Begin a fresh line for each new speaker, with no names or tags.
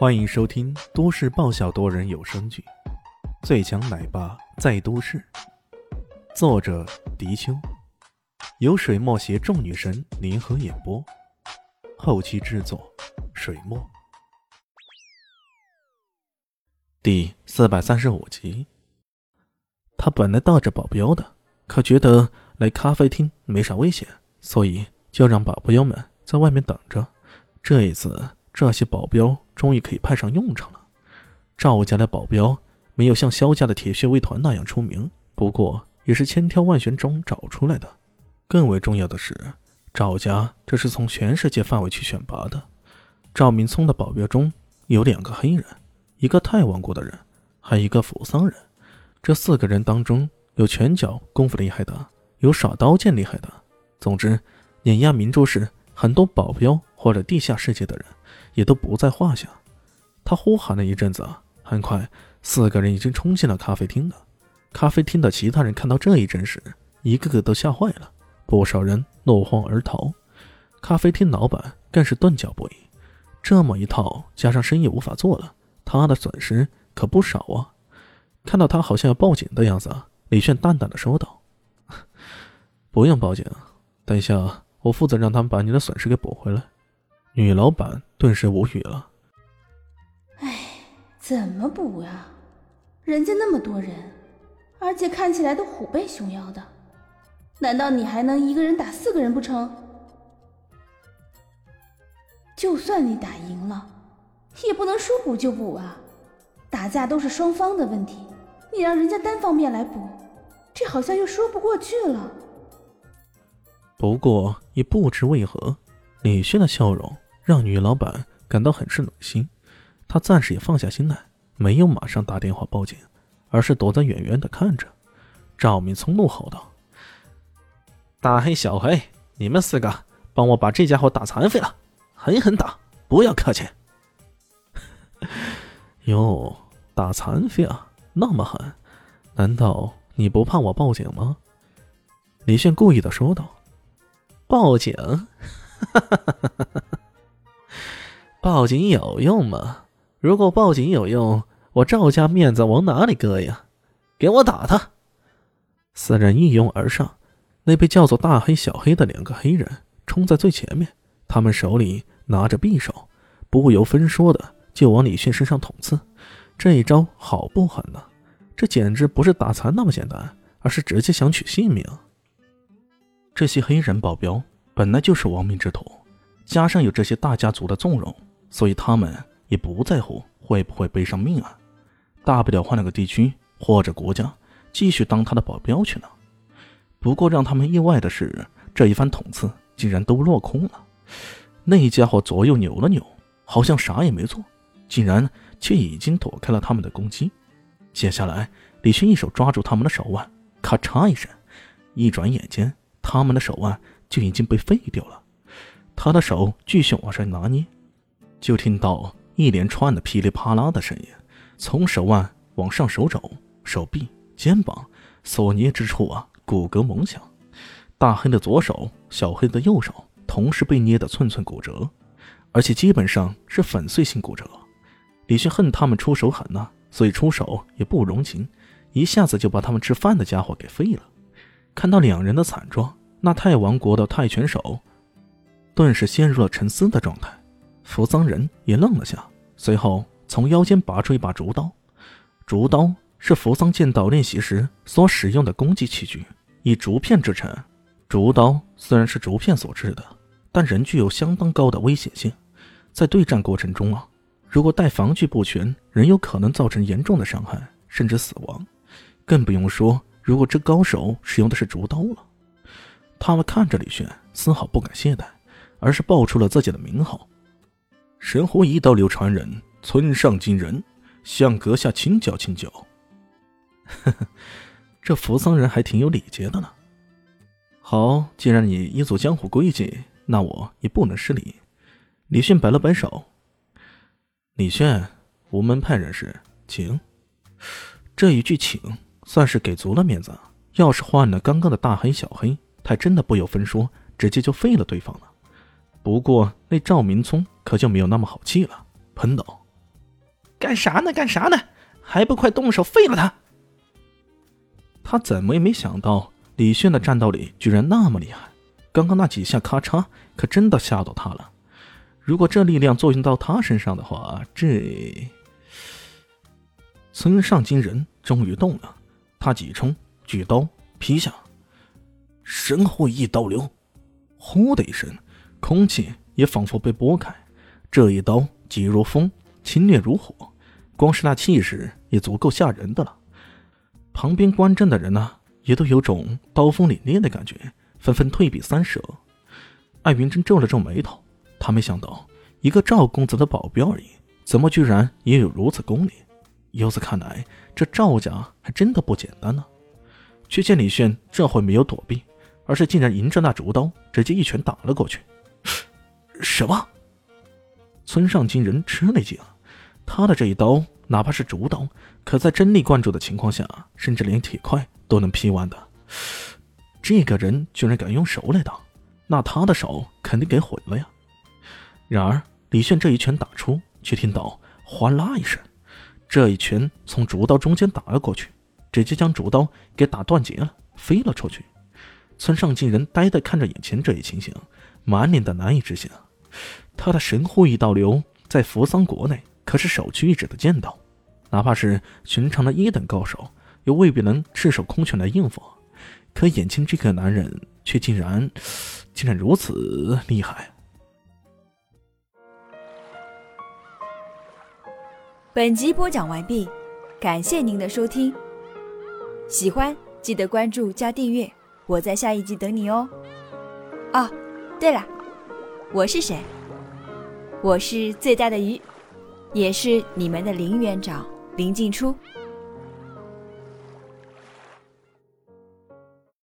欢迎收听都市爆笑多人有声剧《最强奶爸在都市》，作者：迪秋，由水墨携众女神联合演播，后期制作：水墨。第四百三十五集。他本来带着保镖的，可觉得来咖啡厅没啥危险，所以就让保镖们在外面等着。这一次。这些保镖终于可以派上用场了。赵家的保镖没有像萧家的铁血卫团那样出名，不过也是千挑万选中找出来的。更为重要的是，赵家这是从全世界范围去选拔的。赵明聪的保镖中有两个黑人，一个泰王国的人，还一个扶桑人。这四个人当中，有拳脚功夫厉害的，有耍刀剑厉害的。总之，碾压明珠市很多保镖或者地下世界的人。也都不在话下。他呼喊了一阵子，很快四个人已经冲进了咖啡厅了。咖啡厅的其他人看到这一阵时，一个个都吓坏了，不少人落荒而逃。咖啡厅老板更是顿脚不已。这么一套，加上生意无法做了，他的损失可不少啊！看到他好像要报警的样子，李炫淡淡的说道：“ 不用报警，等一下我负责让他们把你的损失给补回来。”女老板顿时无语了。
哎，怎么补呀？人家那么多人，而且看起来都虎背熊腰的，难道你还能一个人打四个人不成？就算你打赢了，也不能说补就补啊！打架都是双方的问题，你让人家单方面来补，这好像又说不过去了。
不过也不知为何。李轩的笑容让女老板感到很是暖心，她暂时也放下心来，没有马上打电话报警，而是躲在远远的看着。赵明聪怒吼道：“大黑、小黑，你们四个帮我把这家伙打残废了，狠狠打，不要客气！” 哟，打残废啊，那么狠？难道你不怕我报警吗？李炫故意的说道：“报警？”哈！报警有用吗？如果报警有用，我赵家面子往哪里搁呀？给我打他！四人一拥而上，那被叫做大黑、小黑的两个黑人冲在最前面，他们手里拿着匕首，不由分说的就往李迅身上捅刺。这一招好不狠呐！这简直不是打残那么简单，而是直接想取性命。这些黑人保镖。本来就是亡命之徒，加上有这些大家族的纵容，所以他们也不在乎会不会背上命啊。大不了换了个地区或者国家，继续当他的保镖去呢。不过让他们意外的是，这一番捅刺竟然都落空了。那家伙左右扭了扭，好像啥也没做，竟然却已经躲开了他们的攻击。接下来，李迅一手抓住他们的手腕，咔嚓一声，一转眼间，他们的手腕。就已经被废掉了。他的手继续往上拿捏，就听到一连串的噼里啪啦的声音，从手腕往上，手肘、手臂、肩膀所捏之处啊，骨骼猛响。大黑的左手、小黑的右手同时被捏得寸寸骨折，而且基本上是粉碎性骨折。李迅恨他们出手狠呐，所以出手也不容情，一下子就把他们吃饭的家伙给废了。看到两人的惨状。那泰王国的泰拳手顿时陷入了沉思的状态，扶桑人也愣了下，随后从腰间拔出一把竹刀。竹刀是扶桑剑道练习时所使用的攻击器具，以竹片制成。竹刀虽然是竹片所制的，但仍具有相当高的危险性。在对战过程中啊，如果待防具不全，仍有可能造成严重的伤害，甚至死亡。更不用说，如果这高手使用的是竹刀了。他们看着李炫，丝毫不敢懈怠，而是报出了自己的名号：“神湖一刀流传人，村上金人，向阁下请教请教。”呵呵，这扶桑人还挺有礼节的呢。好，既然你依足江湖规矩，那我也不能失礼。李炫摆了摆手：“李炫，无门派人士，请。”这一句“请”算是给足了面子。要是换了刚刚的大黑、小黑，还真的不由分说，直接就废了对方了。不过那赵明聪可就没有那么好气了，喷道：“干啥呢？干啥呢？还不快动手废了他！他怎么也没想到李炫的战斗力居然那么厉害，刚刚那几下咔嚓，可真的吓到他了。如果这力量作用到他身上的话，这……村上金人终于动了，他急冲，举刀劈下，神火一刀流，呼的一声，空气也仿佛被拨开。这一刀急如风，清冽如火，光是那气势也足够吓人的了。旁边观战的人呢，也都有种刀锋凛冽的感觉，纷纷退避三舍。艾云珍皱了皱眉头，他没想到一个赵公子的保镖而已，怎么居然也有如此功力？由此看来，这赵家还真的不简单呢。却见李炫这回没有躲避，而是竟然迎着那竹刀，直接一拳打了过去。什么？村上金人吃了一惊，他的这一刀哪怕是竹刀，可在真力灌注的情况下，甚至连铁块都能劈完的。这个人居然敢用手来打，那他的手肯定给毁了呀！然而李炫这一拳打出，却听到哗啦一声，这一拳从竹刀中间打了过去，直接将竹刀给打断截了，飞了出去。村上金人呆呆看着眼前这一情形，满脸的难以置信。他的神户一刀流在扶桑国内可是首屈一指的剑道，哪怕是寻常的一等高手，又未必能赤手空拳来应付。可眼前这个男人却竟然，竟然如此厉害。
本集播讲完毕，感谢您的收听。喜欢记得关注加订阅，我在下一集等你哦。哦，对了，我是谁？我是最大的鱼，也是你们的林园长林静初。